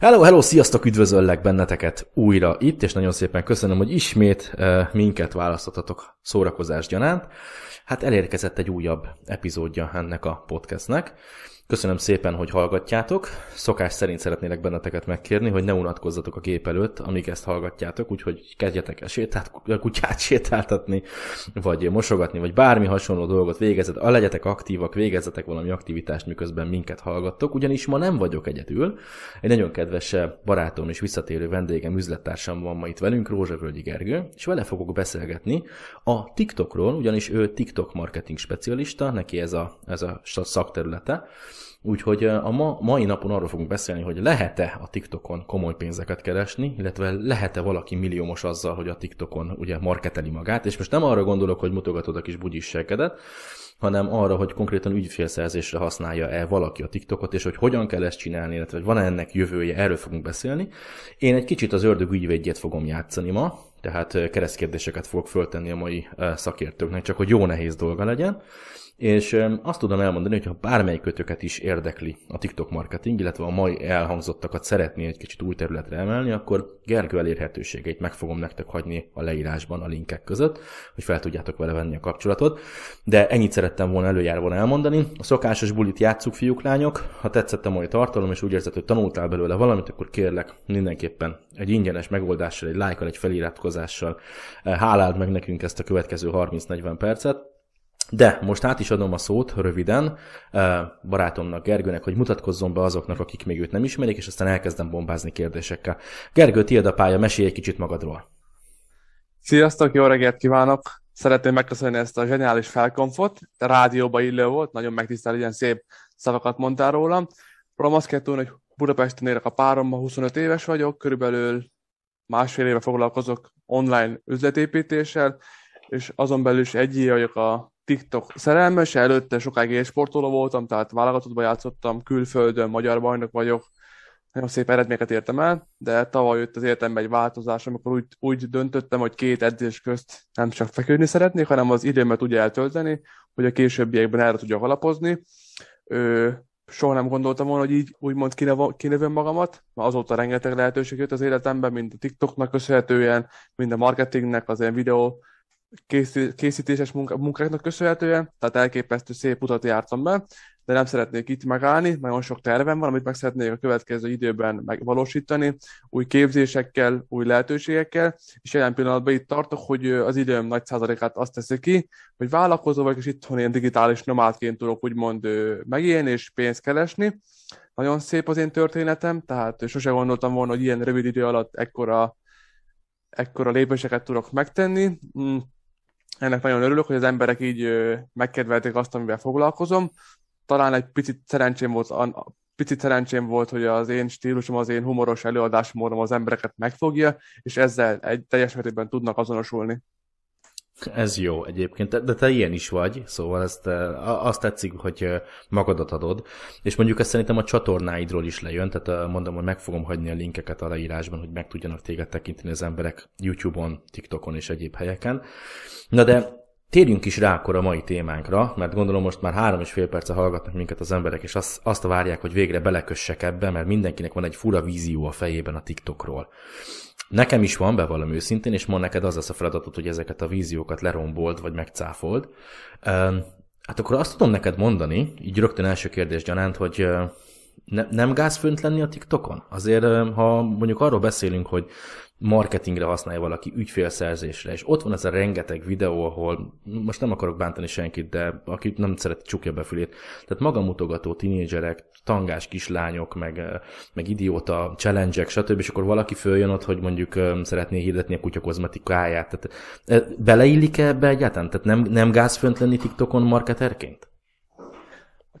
Hello, hello, sziasztok, üdvözöllek benneteket újra itt, és nagyon szépen köszönöm, hogy ismét uh, minket választottatok szórakozás gyanánt. Hát elérkezett egy újabb epizódja ennek a podcastnek. Köszönöm szépen, hogy hallgatjátok. Szokás szerint szeretnélek benneteket megkérni, hogy ne unatkozzatok a gép előtt, amíg ezt hallgatjátok, úgyhogy kezdjetek el sétát, kutyát sétáltatni, vagy mosogatni, vagy bármi hasonló dolgot végezet, a legyetek aktívak, végezzetek valami aktivitást, miközben minket hallgattok, ugyanis ma nem vagyok egyedül. Egy nagyon kedves barátom és visszatérő vendégem, üzlettársam van ma itt velünk, Rózsa Völgyi Gergő, és vele fogok beszélgetni a TikTokról, ugyanis ő TikTok marketing specialista, neki ez a, ez a szakterülete, Úgyhogy a ma, mai napon arról fogunk beszélni, hogy lehet-e a TikTokon komoly pénzeket keresni, illetve lehet-e valaki milliómos azzal, hogy a TikTokon ugye marketeli magát, és most nem arra gondolok, hogy mutogatod a kis bugyissekedet, hanem arra, hogy konkrétan ügyfélszerzésre használja-e valaki a TikTokot, és hogy hogyan kell ezt csinálni, illetve van-e ennek jövője, erről fogunk beszélni. Én egy kicsit az ördög ügyvédjét fogom játszani ma, tehát keresztkérdéseket fogok föltenni a mai szakértőknek, csak hogy jó nehéz dolga legyen. És azt tudom elmondani, hogy ha bármelyik kötöket is érdekli a TikTok marketing, illetve a mai elhangzottakat szeretné egy kicsit új területre emelni, akkor Gergő elérhetőségeit meg fogom nektek hagyni a leírásban a linkek között, hogy fel tudjátok vele venni a kapcsolatot. De ennyit szerettem volna előjárva elmondani. A szokásos bulit játsszuk, fiúk, lányok. Ha tetszett a mai tartalom, és úgy érzed, hogy tanultál belőle valamit, akkor kérlek mindenképpen egy ingyenes megoldással, egy lájkal, egy feliratkozással eh, háláld meg nekünk ezt a következő 30-40 percet de most át is adom a szót röviden eh, barátomnak, Gergőnek, hogy mutatkozzon be azoknak, akik még őt nem ismerik, és aztán elkezdem bombázni kérdésekkel. Gergő, tiéd a pálya, mesélj egy kicsit magadról. Sziasztok, jó reggelt kívánok! Szeretném megköszönni ezt a zseniális felkonfot. Rádióba illő volt, nagyon megtisztel, ilyen szép szavakat mondtál rólam. Tudni, hogy Budapesten élek a páromban, 25 éves vagyok, körülbelül másfél éve foglalkozok online üzletépítéssel, és azon belül is egy vagyok a TikTok szerelmes, előtte sokáig sportoló voltam, tehát válogatottban játszottam, külföldön, magyar bajnok vagyok, nagyon szép eredményeket értem el, de tavaly jött az életemben egy változás, amikor úgy, úgy döntöttem, hogy két edzés közt nem csak feküdni szeretnék, hanem az időmet úgy eltölteni, hogy a későbbiekben erre tudjak alapozni. Ö, soha nem gondoltam volna, hogy így úgymond kinövöm magamat, mert azóta rengeteg lehetőség jött az életemben, mind a TikToknak köszönhetően, mind a marketingnek, az ilyen videó készítéses munkáknak köszönhetően, tehát elképesztő szép utat jártam be, de nem szeretnék itt megállni, nagyon sok tervem van, amit meg szeretnék a következő időben megvalósítani, új képzésekkel, új lehetőségekkel, és jelen pillanatban itt tartok, hogy az időm nagy százalékát azt teszi ki, hogy vállalkozó vagyok, és itthon ilyen digitális nomádként tudok úgymond megélni és pénzt keresni. Nagyon szép az én történetem, tehát sose gondoltam volna, hogy ilyen rövid idő alatt ekkora, ekkora lépéseket tudok megtenni. Mm, ennek nagyon örülök, hogy az emberek így megkedvelték azt, amivel foglalkozom. Talán egy picit szerencsém volt, picit szerencsém volt, hogy az én stílusom, az én humoros előadásmódom az embereket megfogja, és ezzel egy teljes mértékben tudnak azonosulni. Ez jó egyébként, de te ilyen is vagy, szóval ezt, azt tetszik, hogy magadat adod, és mondjuk ezt szerintem a csatornáidról is lejön, tehát mondom, hogy meg fogom hagyni a linkeket a leírásban, hogy meg tudjanak téged tekinteni az emberek YouTube-on, TikTokon és egyéb helyeken. Na de térjünk is rá akkor a mai témánkra, mert gondolom most már három és fél perce hallgatnak minket az emberek, és azt, azt várják, hogy végre belekössek ebbe, mert mindenkinek van egy fura vízió a fejében a TikTokról. Nekem is van, bevallom őszintén, és ma neked az lesz a feladatod, hogy ezeket a víziókat lerombold, vagy megcáfold. Hát akkor azt tudom neked mondani, így rögtön első kérdés gyanánt, hogy ne, nem gáz fönt lenni a TikTokon? Azért, ha mondjuk arról beszélünk, hogy marketingre használja valaki, ügyfélszerzésre, és ott van ez a rengeteg videó, ahol most nem akarok bántani senkit, de aki nem szeret csukja be fülét, tehát magamutogató tinédzserek, tangás kislányok, meg, meg idióta challenge stb., és akkor valaki följön ott, hogy mondjuk szeretné hirdetni a kutya kozmetikáját. Tehát beleillik-e ebbe egyáltalán? Tehát nem, nem gáz fönt lenni TikTokon marketerként?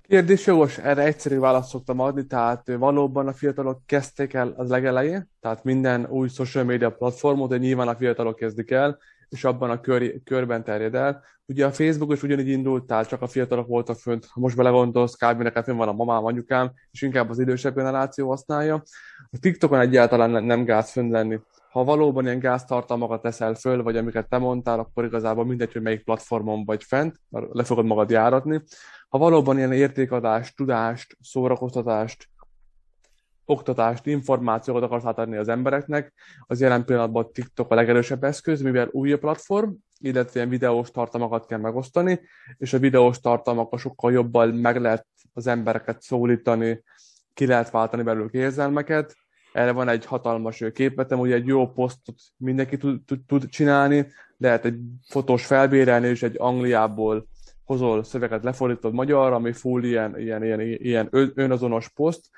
Kérdés jogos, erre egyszerű választ szoktam adni, tehát valóban a fiatalok kezdték el az legelején, tehát minden új social media platformot, de nyilván a fiatalok kezdik el, és abban a kör, körben terjed el. Ugye a Facebook is ugyanígy indult, tehát csak a fiatalok voltak fönt, ha most belegondolsz, kb. nekem fönn van a mamám, anyukám, és inkább az idősebb generáció használja. A TikTokon egyáltalán nem gáz fönn lenni. Ha valóban ilyen gáztartalmakat teszel föl, vagy amiket te mondtál, akkor igazából mindegy, hogy melyik platformon vagy fent, mert le fogod magad járatni ha valóban ilyen értékadást, tudást, szórakoztatást oktatást, információkat akarsz átadni az embereknek, az jelen pillanatban TikTok a legerősebb eszköz, mivel új a platform, illetve ilyen videós tartalmakat kell megosztani, és a videós tartalmakkal sokkal jobban meg lehet az embereket szólítani, ki lehet váltani belőlük érzelmeket. Erre van egy hatalmas képetem, ugye egy jó posztot mindenki tud, tud, tud csinálni, lehet egy fotós felbérelni, és egy Angliából hozol szöveget lefordítod magyarra, ami full ilyen, ilyen, ilyen, ilyen önazonos poszt.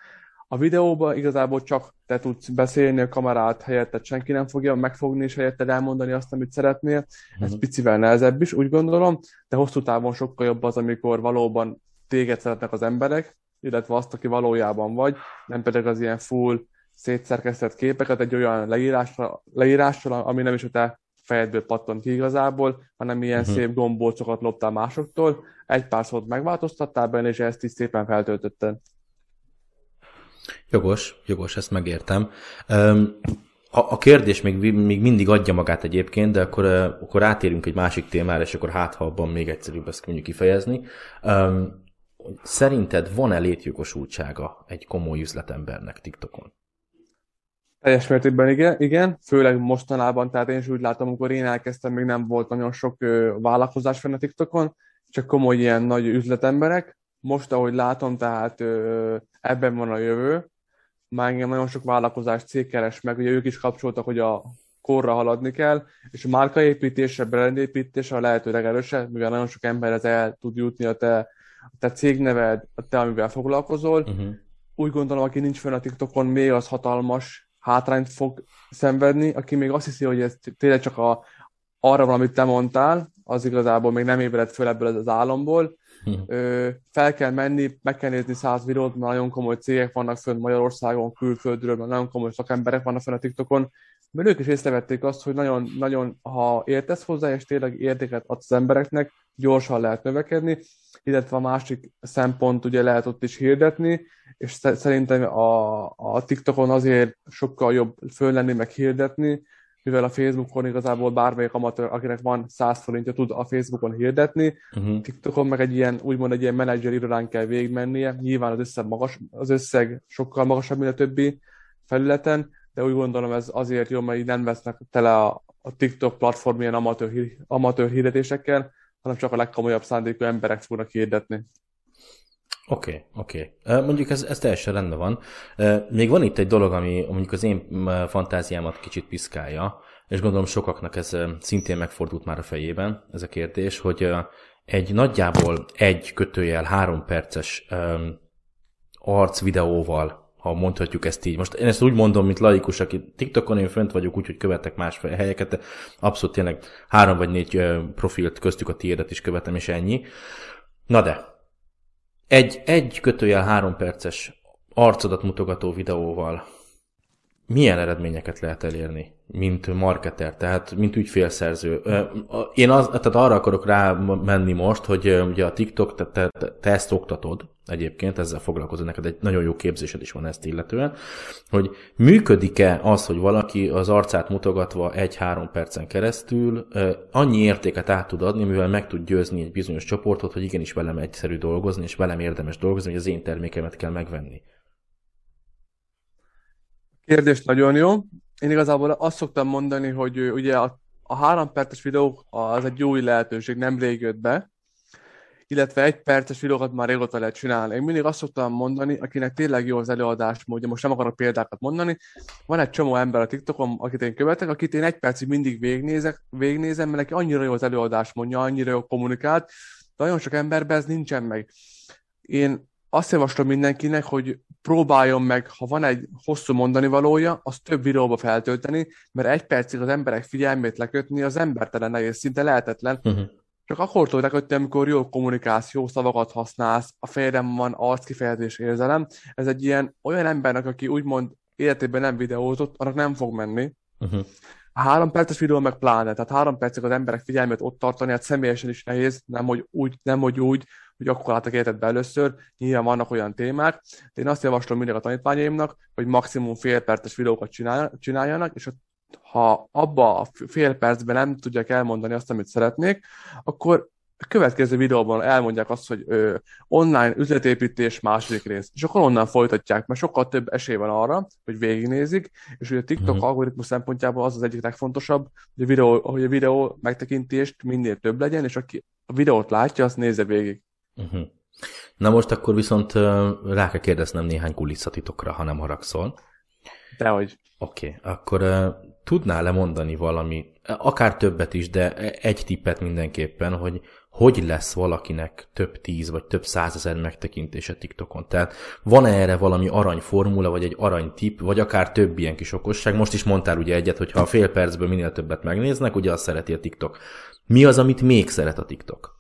A videóban igazából csak te tudsz beszélni a kamerát helyetted, senki nem fogja megfogni és helyetted elmondani azt, amit szeretnél. Ez uh-huh. picivel nehezebb is, úgy gondolom, de hosszú távon sokkal jobb az, amikor valóban téged szeretnek az emberek, illetve azt, aki valójában vagy, nem pedig az ilyen full szétszerkesztett képeket egy olyan leírásra, leírással, ami nem is a te fejedből pattant ki igazából, hanem ilyen uh-huh. szép gombócokat loptál másoktól, egy pár szót megváltoztattál benne, és ezt is szépen feltöltötted. Jogos, jogos, ezt megértem. A, a kérdés még, még mindig adja magát egyébként, de akkor, akkor átérünk egy másik témára, és akkor hát, ha abban még egyszerűbb ezt mondjuk kifejezni. Szerinted van-e létjogosultsága egy komoly üzletembernek TikTokon? Teljes mértékben igen, igen, főleg mostanában, tehát én is úgy látom, amikor én elkezdtem, még nem volt nagyon sok ö, vállalkozás fenn a TikTokon, csak komoly ilyen nagy üzletemberek. Most, ahogy látom, tehát ö, ebben van a jövő. Már engem nagyon sok vállalkozás cég keres meg, ugye ők is kapcsoltak, hogy a korra haladni kell, és a márkaépítésre, brandépítésre a lehető legerősebb, mivel nagyon sok emberhez el tud jutni a te, a te cégneved, a te, amivel foglalkozol. Uh-huh. Úgy gondolom, aki nincs fönn a TikTokon, még az hatalmas hátrányt fog szenvedni, aki még azt hiszi, hogy ez tényleg csak a, arra van, amit te mondtál, az igazából még nem ébredt föl ebből az álomból. Hm. Ö, fel kell menni, meg kell nézni száz videót, mert nagyon komoly cégek vannak fönn Magyarországon, külföldről, mert nagyon komoly szakemberek vannak fönn a TikTokon, mert ők is észrevették azt, hogy nagyon, nagyon, ha értesz hozzá, és tényleg értéket adsz az embereknek, gyorsan lehet növekedni, illetve a másik szempont ugye lehet ott is hirdetni, és szerintem a, a TikTokon azért sokkal jobb föl lenni, meg hirdetni, mivel a Facebookon igazából bármelyik amatőr, akinek van 100 forintja, tud a Facebookon hirdetni. Uh-huh. TikTokon meg egy ilyen, úgymond egy ilyen menedzser irodán kell végigmennie. Nyilván az összeg, magas, az összeg sokkal magasabb, mint a többi felületen, de úgy gondolom ez azért jó, mert így nem vesznek tele a, a TikTok platform ilyen amatőr, amatőr hirdetésekkel, hanem csak a legkomolyabb szándékú emberek fognak hirdetni. Oké, okay, oké. Okay. Mondjuk ez, ez teljesen rendben van. Még van itt egy dolog, ami mondjuk az én fantáziámat kicsit piszkálja, és gondolom sokaknak ez szintén megfordult már a fejében, ez a kérdés, hogy egy nagyjából egy kötőjel három perces arc videóval ha mondhatjuk ezt így. Most én ezt úgy mondom, mint laikus, aki TikTokon én fönt vagyok, úgyhogy követek más helyeket, de abszolút tényleg három vagy négy profilt, köztük a tiédet is követem, és ennyi. Na de, egy, egy kötőjel három perces arcodat mutogató videóval milyen eredményeket lehet elérni, mint marketer, tehát mint ügyfélszerző. Én az, tehát arra akarok rá menni most, hogy ugye a TikTok, te, te, te ezt oktatod, egyébként ezzel foglalkozol, neked egy nagyon jó képzésed is van ezt illetően, hogy működik-e az, hogy valaki az arcát mutogatva egy-három percen keresztül annyi értéket át tud adni, mivel meg tud győzni egy bizonyos csoportot, hogy igenis velem egyszerű dolgozni, és velem érdemes dolgozni, hogy az én termékemet kell megvenni. Kérdés nagyon jó. Én igazából azt szoktam mondani, hogy ugye a, a három perces videó az egy új lehetőség, nem rég jött be, illetve egy perces videókat már régóta lehet csinálni. Én mindig azt szoktam mondani, akinek tényleg jó az előadás módja, most nem akarok példákat mondani, van egy csomó ember a TikTokon, akit én követek, akit én egy percig mindig végnézek, végnézem, mert neki annyira jó az előadás mondja, annyira jó kommunikált, de nagyon sok emberben ez nincsen meg. Én azt javaslom mindenkinek, hogy próbáljon meg, ha van egy hosszú mondani valója, azt több videóba feltölteni, mert egy percig az emberek figyelmét lekötni az embertelen egész szinte lehetetlen. Uh-huh. Csak akkor tudod lekötni, amikor jó kommunikáció, szavakat használsz, a fejedem van arckifejezés érzelem. Ez egy ilyen olyan embernek, aki úgymond életében nem videózott, annak nem fog menni. Uh-huh. A három perces videó meg pláne, tehát három percig az emberek figyelmét ott tartani, hát személyesen is nehéz, nem hogy úgy, nem hogy, úgy hogy akkor láttak életedbe először, nyilván vannak olyan témák, de én azt javaslom mindig a tanítványaimnak, hogy maximum fél perces videókat csináljanak, és ha abba a fél percben nem tudják elmondani azt, amit szeretnék, akkor a következő videóban elmondják azt, hogy ö, online üzletépítés második rész, és akkor onnan folytatják, mert sokkal több esély van arra, hogy végignézik, és ugye a TikTok uh-huh. algoritmus szempontjából az az egyik legfontosabb, hogy a videó, hogy a videó megtekintést minél több legyen, és aki a videót látja, azt nézze végig. Uh-huh. Na most akkor viszont rá kell kérdeznem néhány kulisszatitokra, ha nem haragszol. Dehogy. Oké, okay, akkor uh, tudnál lemondani valami, akár többet is, de egy tippet mindenképpen, hogy hogy lesz valakinek több tíz vagy több százezer megtekintése TikTokon. Tehát van-e erre valami aranyformula, vagy egy aranytip, vagy akár több ilyen kis okosság? Most is mondtál ugye egyet, hogy ha a fél percből minél többet megnéznek, ugye azt szereti a TikTok. Mi az, amit még szeret a TikTok?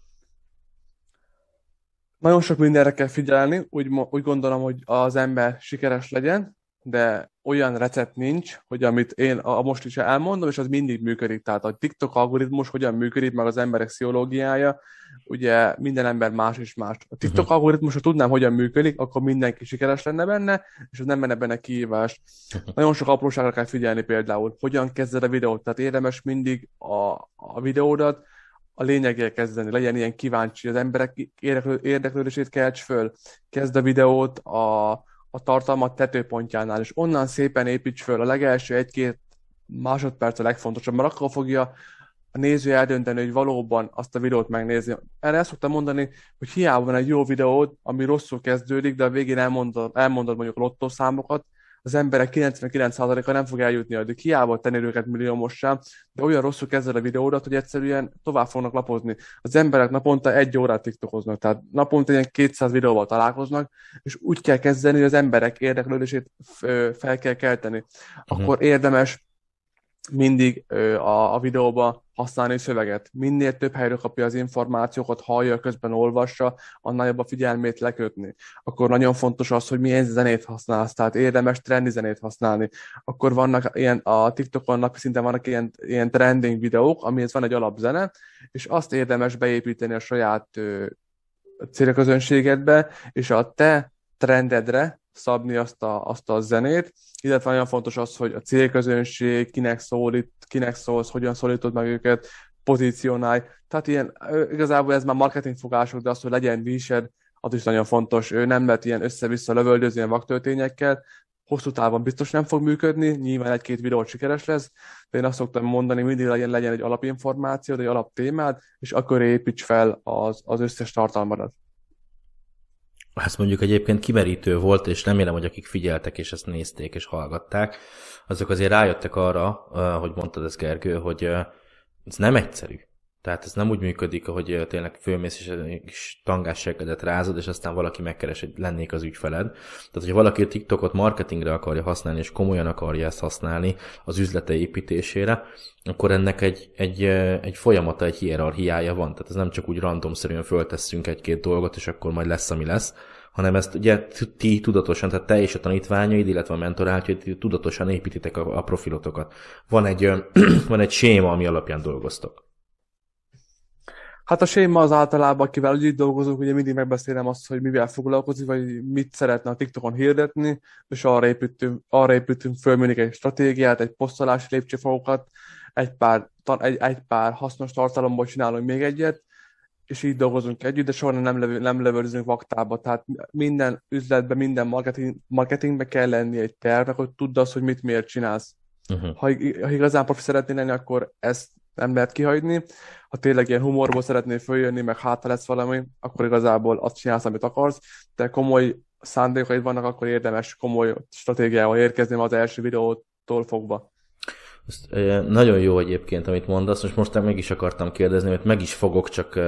Nagyon sok mindenre kell figyelni, úgy, úgy gondolom, hogy az ember sikeres legyen, de olyan recept nincs, hogy amit én a, most is elmondom, és az mindig működik. Tehát a TikTok algoritmus hogyan működik, meg az emberek pszichológiája, ugye minden ember más és más. A TikTok uh-huh. algoritmus, ha tudnám, hogyan működik, akkor mindenki sikeres lenne benne, és az nem menne benne kihívás. Uh-huh. Nagyon sok apróságra kell figyelni például, hogyan kezded a videót, tehát érdemes mindig a, a videódat a lényegél kezdeni, legyen ilyen kíváncsi, az emberek érdeklődését kelts föl, kezd a videót a, a tartalmat tetőpontjánál, és onnan szépen építs föl a legelső egy-két másodperc a legfontosabb, mert akkor fogja a néző eldönteni, hogy valóban azt a videót megnézni. Erre ezt szoktam mondani, hogy hiába van egy jó videód, ami rosszul kezdődik, de a végén elmondod, elmondod mondjuk lottószámokat, az emberek 99%-a nem fog eljutni addig. Hiába tenni őket milliómossá, de olyan rosszul kezded a videódat, hogy egyszerűen tovább fognak lapozni. Az emberek naponta egy órát tiktokoznak, tehát naponta ilyen 200 videóval találkoznak, és úgy kell kezdeni, hogy az emberek érdeklődését fel kell kelteni. Mhm. Akkor érdemes mindig a, a videóba használni szöveget. Minél több helyről kapja az információkat, hallja, közben olvassa, annál jobb a figyelmét lekötni. Akkor nagyon fontos az, hogy milyen zenét használsz, tehát érdemes trendi zenét használni. Akkor vannak ilyen, a TikTokon napi szinten vannak ilyen, ilyen trending videók, amihez van egy alapzene, és azt érdemes beépíteni a saját célközönségedbe, és a te trendedre szabni azt a, azt a zenét, illetve nagyon fontos az, hogy a célközönség, kinek szólít, kinek szólsz, hogyan szólítod meg őket, pozícionálj. Tehát ilyen, igazából ez már marketing fogások, de az, hogy legyen vísed, az is nagyon fontos. Ő nem lehet ilyen össze-vissza lövöldözni ilyen vaktörtényekkel, hosszú távon biztos nem fog működni, nyilván egy-két videó sikeres lesz, de én azt szoktam mondani, mindig legyen, legyen egy alapinformáció, egy alaptémád, és akkor építs fel az, az összes tartalmadat. Ez mondjuk egyébként kimerítő volt, és remélem, hogy akik figyeltek, és ezt nézték, és hallgatták, azok azért rájöttek arra, hogy mondtad ez Gergő, hogy ez nem egyszerű. Tehát ez nem úgy működik, hogy tényleg fölmész és egy kis tangássegedet rázod, és aztán valaki megkeres, hogy lennék az ügyfeled. Tehát, hogyha valaki a TikTokot marketingre akarja használni, és komolyan akarja ezt használni az üzlete építésére, akkor ennek egy, egy, egy folyamata, egy hierarchiája van. Tehát ez nem csak úgy randomszerűen föltesszünk egy-két dolgot, és akkor majd lesz, ami lesz, hanem ezt ugye ti tudatosan, tehát te és a tanítványaid, illetve a mentorátjaid tudatosan építitek a, a profilotokat. Van egy, van egy séma, ami alapján dolgoztok. Hát a séma az általában, akivel együtt dolgozunk, ugye mindig megbeszélem azt, hogy mivel foglalkozik, vagy mit szeretne a TikTokon hirdetni, és arra építünk, arra építünk föl mindig egy stratégiát, egy posztolási lépcsőfokokat, egy pár, egy, egy pár hasznos tartalomból csinálunk még egyet, és így dolgozunk együtt, de soha nem, levő, nem lövöldözünk vaktába. Tehát minden üzletben, minden marketing, marketingbe kell lenni egy tervnek, hogy tudd azt, hogy mit miért csinálsz. Uh-huh. Ha, ha igazán profi szeretnél lenni, akkor ezt nem lehet kihagyni. Ha tényleg ilyen humorból szeretnél följönni, meg hátra lesz valami, akkor igazából azt csinálsz, amit akarsz, de komoly szándékaid vannak, akkor érdemes komoly stratégiával érkezni az első videótól fogva. Ezt, nagyon jó egyébként, amit mondasz, most most meg is akartam kérdezni, mert meg is fogok, csak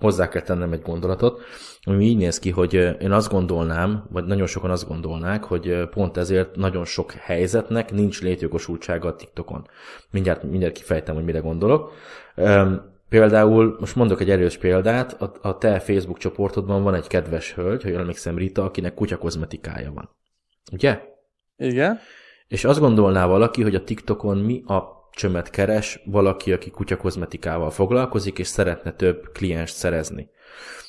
hozzá kell tennem egy gondolatot, ami így néz ki, hogy én azt gondolnám, vagy nagyon sokan azt gondolnák, hogy pont ezért nagyon sok helyzetnek nincs létjogosultsága a TikTokon. Mindjárt, mindjárt kifejtem, hogy mire gondolok. Például, most mondok egy erős példát, a, a te Facebook csoportodban van egy kedves hölgy, hogy emlékszem Rita, akinek kutya kozmetikája van. Ugye? Igen. És azt gondolná valaki, hogy a TikTokon mi a csömet keres valaki, aki kutyakozmetikával foglalkozik, és szeretne több kliens szerezni.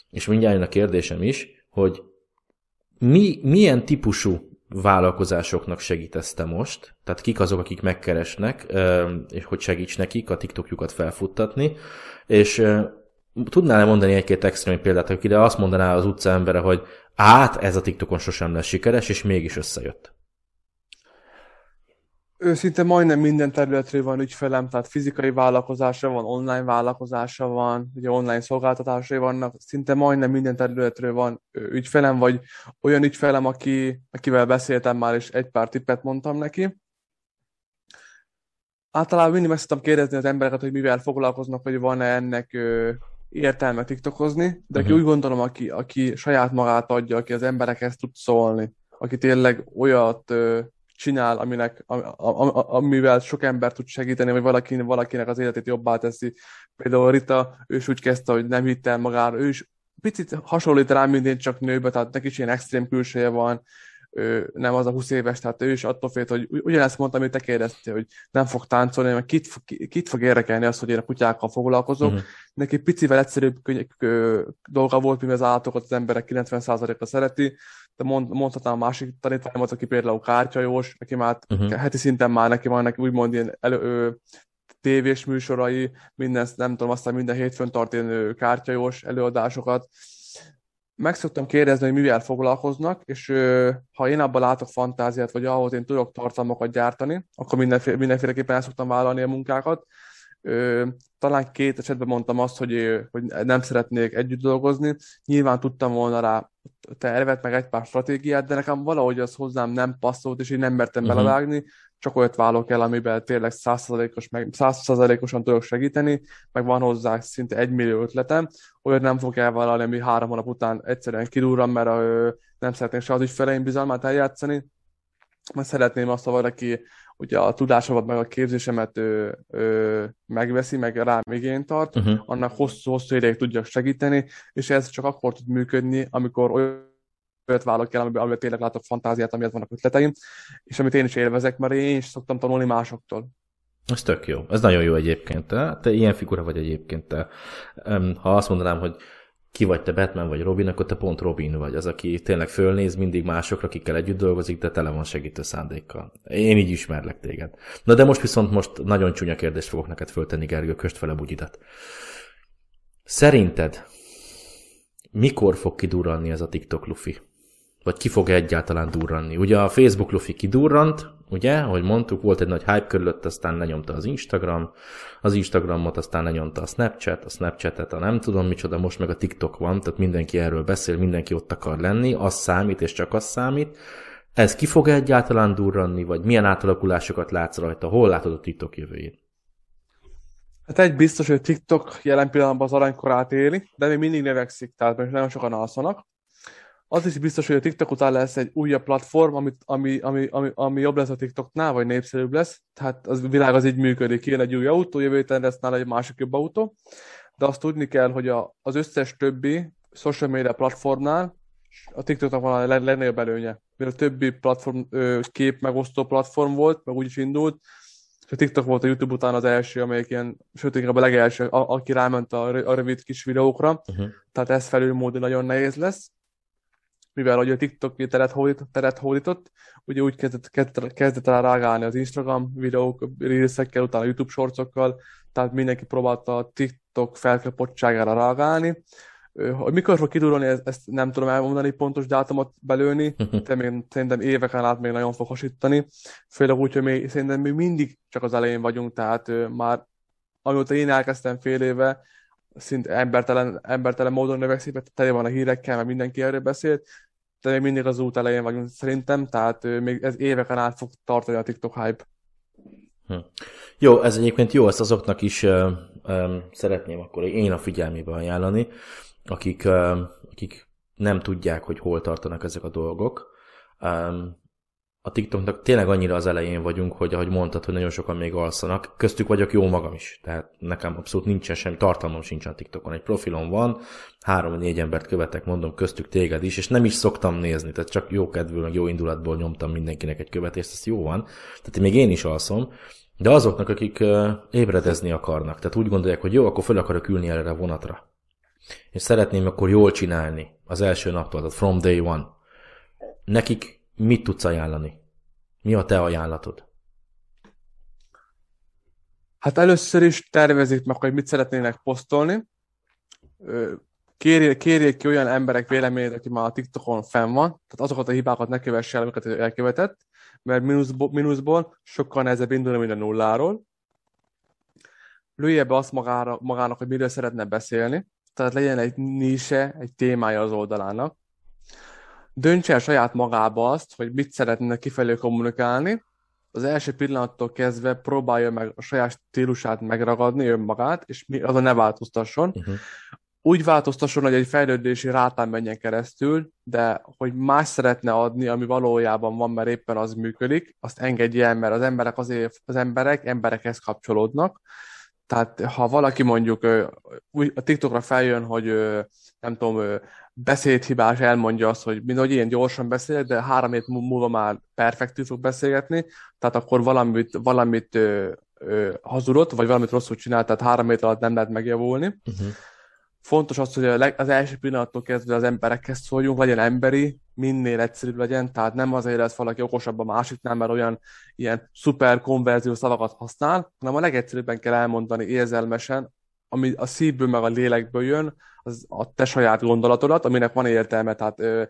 És mindjárt a kérdésem is, hogy mi, milyen típusú vállalkozásoknak segítesz te most? Tehát kik azok, akik megkeresnek, és hogy segíts nekik a TikTokjukat felfuttatni, és tudnál-e mondani egy-két extrém példát, hogy ide azt mondaná az utca embere, hogy át, ez a TikTokon sosem lesz sikeres, és mégis összejött? Őszinte majdnem minden területről van ügyfelem, tehát fizikai vállalkozása van, online vállalkozása van, ugye online szolgáltatásai vannak, szinte majdnem minden területről van ügyfelem, vagy olyan ügyfelem, aki, akivel beszéltem már, és egy pár tippet mondtam neki. Általában mindig meg szoktam kérdezni az embereket, hogy mivel foglalkoznak, vagy van-e ennek ö, értelme TikTokozni, de aki uh-huh. úgy gondolom, aki, aki saját magát adja, aki az emberekhez tud szólni, aki tényleg olyat ö, csinál, aminek, am, am, amivel sok ember tud segíteni, vagy valaki, valakinek az életét jobbá teszi. Például Rita, ő is úgy kezdte, hogy nem hitt el magára, ő is picit hasonlít rám, mint én csak nőbe, tehát neki is ilyen extrém külseje van, ő nem az a 20 éves, tehát ő is attól félt, hogy ugyanezt mondtam, amit te kérdeztél, hogy nem fog táncolni, mert kit, kit fog érdekelni az, hogy én a kutyákkal foglalkozok. Uh-huh. Neki picivel egyszerűbb könny- dolga volt, mint az állatokat az emberek 90%-a szereti, de mond, mondhatnám a másik tanítványomat, aki például kártyajós, neki már uh-huh. heti szinten már neki van neki úgymond ilyen elő, ő, tévés műsorai, minden, nem tudom, aztán minden hétfőn tart ilyen kártyajós előadásokat, meg szoktam kérdezni, hogy mivel foglalkoznak, és ö, ha én abban látok fantáziát, vagy ahhoz én tudok tartalmakat gyártani, akkor mindenféle, mindenféleképpen el szoktam vállalni a munkákat. Talán két esetben mondtam azt, hogy, hogy nem szeretnék együtt dolgozni. Nyilván tudtam volna rá tervet, meg egy pár stratégiát, de nekem valahogy az hozzám nem passzolt, és én nem mertem uh-huh. belevágni, csak olyat válok el, amiben tényleg százszerzalékos, meg százszerzalékosan tudok segíteni, meg van hozzá szinte egy millió ötletem, olyat nem fog elvállalni, ami három hónap után egyszerűen kirúram, mert a, nem szeretnék se az ügyfeleim bizalmát eljátszani, mert szeretném azt, ha valaki ugye a tudásomat, meg a képzésemet ö, ö, megveszi, meg rám igényt tart, uh-huh. annak hosszú-hosszú ideig tudjak segíteni, és ez csak akkor tud működni, amikor olyat vállalok el, amiben, amiben tényleg látok fantáziát, amiért vannak ötleteim, és amit én is élvezek, mert én is szoktam tanulni másoktól. Ez tök jó. Ez nagyon jó egyébként. Te, te ilyen figura vagy egyébként. Te, ha azt mondanám, hogy ki vagy te Batman vagy Robin, akkor te pont Robin vagy, az, aki tényleg fölnéz mindig másokra, akikkel együtt dolgozik, de tele van segítő szándékkal. Én így ismerlek téged. Na de most viszont most nagyon csúnya kérdést fogok neked föltenni, Gergő, köst fel a bugyidat. Szerinted mikor fog kidurranni ez a TikTok lufi? Vagy ki fog egyáltalán durranni? Ugye a Facebook lufi kidurrant, ugye, ahogy mondtuk, volt egy nagy hype körülött, aztán lenyomta az Instagram, az Instagramot aztán lenyomta a Snapchat, a Snapchatet a nem tudom micsoda, most meg a TikTok van, tehát mindenki erről beszél, mindenki ott akar lenni, az számít és csak az számít. Ez ki fog egyáltalán durranni, vagy milyen átalakulásokat látsz rajta? Hol látod a TikTok jövőjét? Hát egy biztos, hogy TikTok jelen pillanatban az aranykorát éli, de még mindig növekszik, tehát most nagyon sokan alszanak az is biztos, hogy a TikTok után lesz egy újabb platform, ami, ami, ami, ami, ami jobb lesz a TikToknál, vagy népszerűbb lesz. Tehát az világ az így működik. Jön egy új autó, jövő héten lesz nála egy másik jobb autó. De azt tudni kell, hogy a, az összes többi social media platformnál a TikToknak van a legnagyobb előnye. Mert a többi platform, kép megosztó platform volt, meg úgy is indult, és a TikTok volt a YouTube után az első, amelyik ilyen, sőt, inkább a legelső, a, aki ráment a, a rövid kis videókra, uh-huh. tehát ez felülmódon nagyon nehéz lesz mivel hogy a TikTok teret, hódított, teret hódított, ugye úgy kezdett, kezdett, kezdett el rágálni az Instagram videók, reelsekkel, utána a YouTube shortsokkal, tehát mindenki próbálta a TikTok felkapottságára reagálni. Hogy mikor fog kidurulni, ezt, nem tudom elmondani, pontos dátumot belőni, de még szerintem éveken át még nagyon fog hasítani. Főleg úgy, hogy még, szerintem még mindig csak az elején vagyunk, tehát már amióta én elkezdtem fél éve, szint embertelen, embertelen módon növekszik, mert tele van a hírekkel, mert mindenki erről beszélt, de még mindig az út elején vagyunk szerintem, tehát még ez éveken át fog tartani a TikTok hype. Hm. Jó, ez egyébként jó, ezt azoknak is uh, um, szeretném akkor én a figyelmébe ajánlani, akik, uh, akik nem tudják, hogy hol tartanak ezek a dolgok. Um, a TikToknak tényleg annyira az elején vagyunk, hogy ahogy mondtad, hogy nagyon sokan még alszanak, köztük vagyok jó magam is. Tehát nekem abszolút nincsen semmi tartalmam sincs a TikTokon. Egy profilom van, három-négy embert követek, mondom, köztük téged is, és nem is szoktam nézni, tehát csak jó kedvül, meg jó indulatból nyomtam mindenkinek egy követést, ez jó van. Tehát még én is alszom, de azoknak, akik ébredezni akarnak, tehát úgy gondolják, hogy jó, akkor fel akarok ülni erre a vonatra. És szeretném akkor jól csinálni az első naptól, tehát from day one. Nekik mit tudsz ajánlani? Mi a te ajánlatod? Hát először is tervezik meg, hogy mit szeretnének posztolni. kérjék, kérjék ki olyan emberek véleményét, aki már a TikTokon fenn van, tehát azokat a hibákat ne kövesse el, amiket elkövetett, mert mínuszból, mínuszból sokkal nehezebb indulni, mint a nulláról. Lője be azt magára, magának, hogy miről szeretne beszélni, tehát legyen egy nise, egy témája az oldalának. Döntse el saját magába azt, hogy mit szeretne kifelé kommunikálni, az első pillanattól kezdve próbálja meg a saját stílusát megragadni önmagát, és mi, az a ne változtasson. Uh-huh úgy változtasson, hogy egy fejlődési rátán menjen keresztül, de hogy más szeretne adni, ami valójában van, mert éppen az működik, azt engedje el, mert az emberek azért, az emberek emberekhez kapcsolódnak. Tehát ha valaki mondjuk a TikTokra feljön, hogy nem tudom, beszédhibás elmondja azt, hogy mindegy, ilyen gyorsan beszélek, de három hét múlva már perfektül fog beszélgetni, tehát akkor valamit, valamit ö, ö, hazudott, vagy valamit rosszul csinált, tehát három hét alatt nem lehet megjavulni. Uh-huh. Fontos az, hogy az első pillanattól kezdve az emberekhez szóljunk, legyen emberi, minél egyszerűbb legyen, tehát nem azért lesz valaki okosabb a másiknál, mert olyan ilyen szuper konverzió szavakat használ, hanem a legegyszerűbben kell elmondani érzelmesen, ami a szívből meg a lélekből jön, az a te saját gondolatodat, aminek van értelme, tehát ö,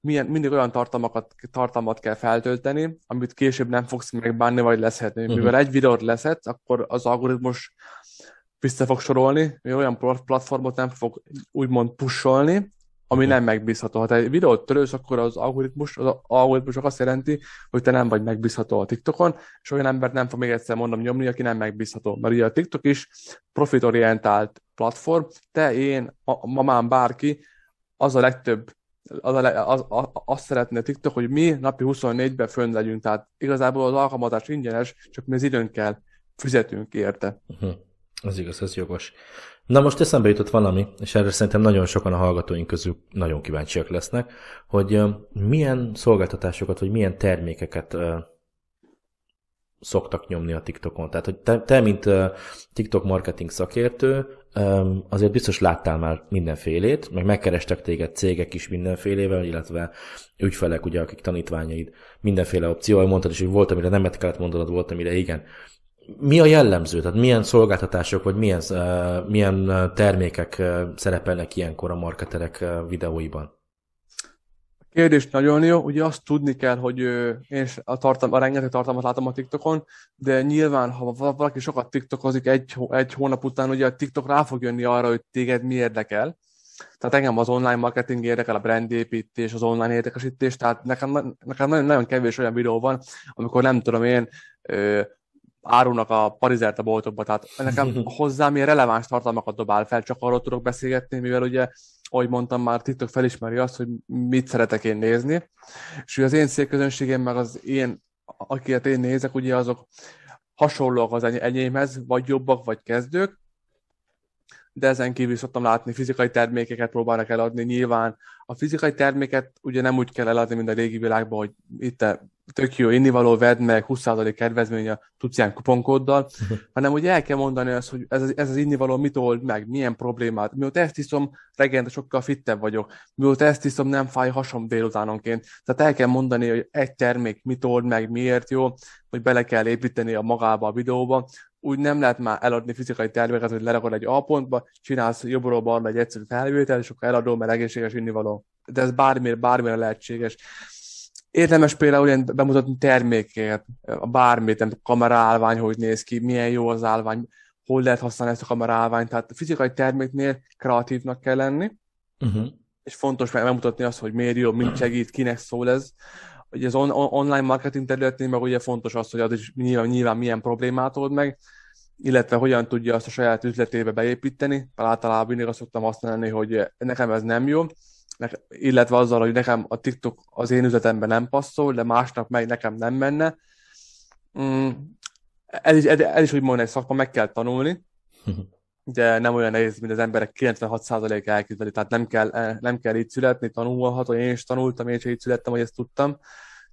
milyen, mindig olyan tartalmakat, tartalmat kell feltölteni, amit később nem fogsz megbánni, vagy leszhetni. Uh-huh. Mivel egy videót leszed, akkor az algoritmus vissza fog sorolni, olyan platformot nem fog úgymond pusolni, ami nem megbízható. Ha te egy videót törősz, akkor az algoritmus, az algoritmusok azt jelenti, hogy te nem vagy megbízható a TikTokon, és olyan embert nem fog még egyszer mondom nyomni, aki nem megbízható. Mert ugye a TikTok is profitorientált platform, te, én, a mamám, bárki, az a legtöbb az, a, az, az, azt szeretné a TikTok, hogy mi napi 24-ben fönn legyünk, tehát igazából az alkalmazás ingyenes, csak mi az időnkkel fizetünk érte. Uh-huh. Az igaz, ez jogos. Na most eszembe jutott valami, és erre szerintem nagyon sokan a hallgatóink közül nagyon kíváncsiak lesznek, hogy milyen szolgáltatásokat, vagy milyen termékeket szoktak nyomni a TikTokon. Tehát, hogy te, te mint TikTok marketing szakértő, azért biztos láttál már mindenfélét, meg megkerestek téged cégek is mindenfélével, illetve ügyfelek, ugye, akik tanítványaid, mindenféle opció, mondtad is, hogy volt, amire nem kellett mondanod, volt, amire igen mi a jellemző? Tehát milyen szolgáltatások, vagy milyen, uh, milyen termékek uh, szerepelnek ilyenkor a marketerek uh, videóiban? A kérdés nagyon jó. Ugye azt tudni kell, hogy én a, tartalm, a rengeteg tartalmat látom a TikTokon, de nyilván, ha valaki sokat TikTokozik egy, egy hónap után, ugye a TikTok rá fog jönni arra, hogy téged mi érdekel. Tehát engem az online marketing érdekel, a brandépítés, az online értékesítés, tehát nekem, nekem nagyon, nagyon kevés olyan videó van, amikor nem tudom én, árulnak a parizert a boltokba, tehát nekem hozzám ilyen releváns tartalmakat dobál fel, csak arról tudok beszélgetni, mivel ugye, ahogy mondtam már, TikTok felismeri azt, hogy mit szeretek én nézni, és az én szélközönségem, meg az én, akiket én nézek, ugye azok hasonlóak az enyémhez, vagy jobbak, vagy kezdők, de ezen kívül szoktam látni, fizikai termékeket próbálnak eladni. Nyilván a fizikai terméket ugye nem úgy kell eladni, mint a régi világban, hogy itt tök jó innivaló, vedd meg, 20% kedvezmény a tudsz kuponkóddal, hanem ugye el kell mondani azt, hogy ez, ez az innivaló mit old meg, milyen problémát. Mióta ezt iszom, reggelente sokkal fittebb vagyok. Mióta ezt iszom, nem fáj hasom délutánonként. Tehát el kell mondani, hogy egy termék mit old meg, miért jó, hogy bele kell építeni a magába a videóba, úgy nem lehet már eladni fizikai terméket, hogy lerakod egy A pontba, csinálsz jobbról balra egy egyszerű felvétel, és akkor eladom, mert egészséges innivaló. De ez bármire, bármire lehetséges. Érdemes például ilyen bemutatni termékeket, bármit, nem kameraállvány, hogy néz ki, milyen jó az állvány, hol lehet használni ezt a kameraállványt. Tehát a fizikai terméknél kreatívnak kell lenni, uh-huh. és fontos megmutatni azt, hogy miért jó, mint segít, kinek szól ez. Ugye az on- online marketing területén meg ugye fontos az, hogy az is nyilván, nyilván milyen problémát old meg, illetve hogyan tudja azt a saját üzletébe beépíteni. Általában mindig azt szoktam használni, hogy nekem ez nem jó, illetve azzal, hogy nekem a TikTok az én üzletemben nem passzol, de másnak meg nekem nem menne. Mm, ez is, ez is úgymond egy szakma, meg kell tanulni, de nem olyan nehéz, mint az emberek 96%-a elképzeli, tehát nem kell, nem kell így születni, tanulható, én is tanultam, én is így születtem, hogy ezt tudtam,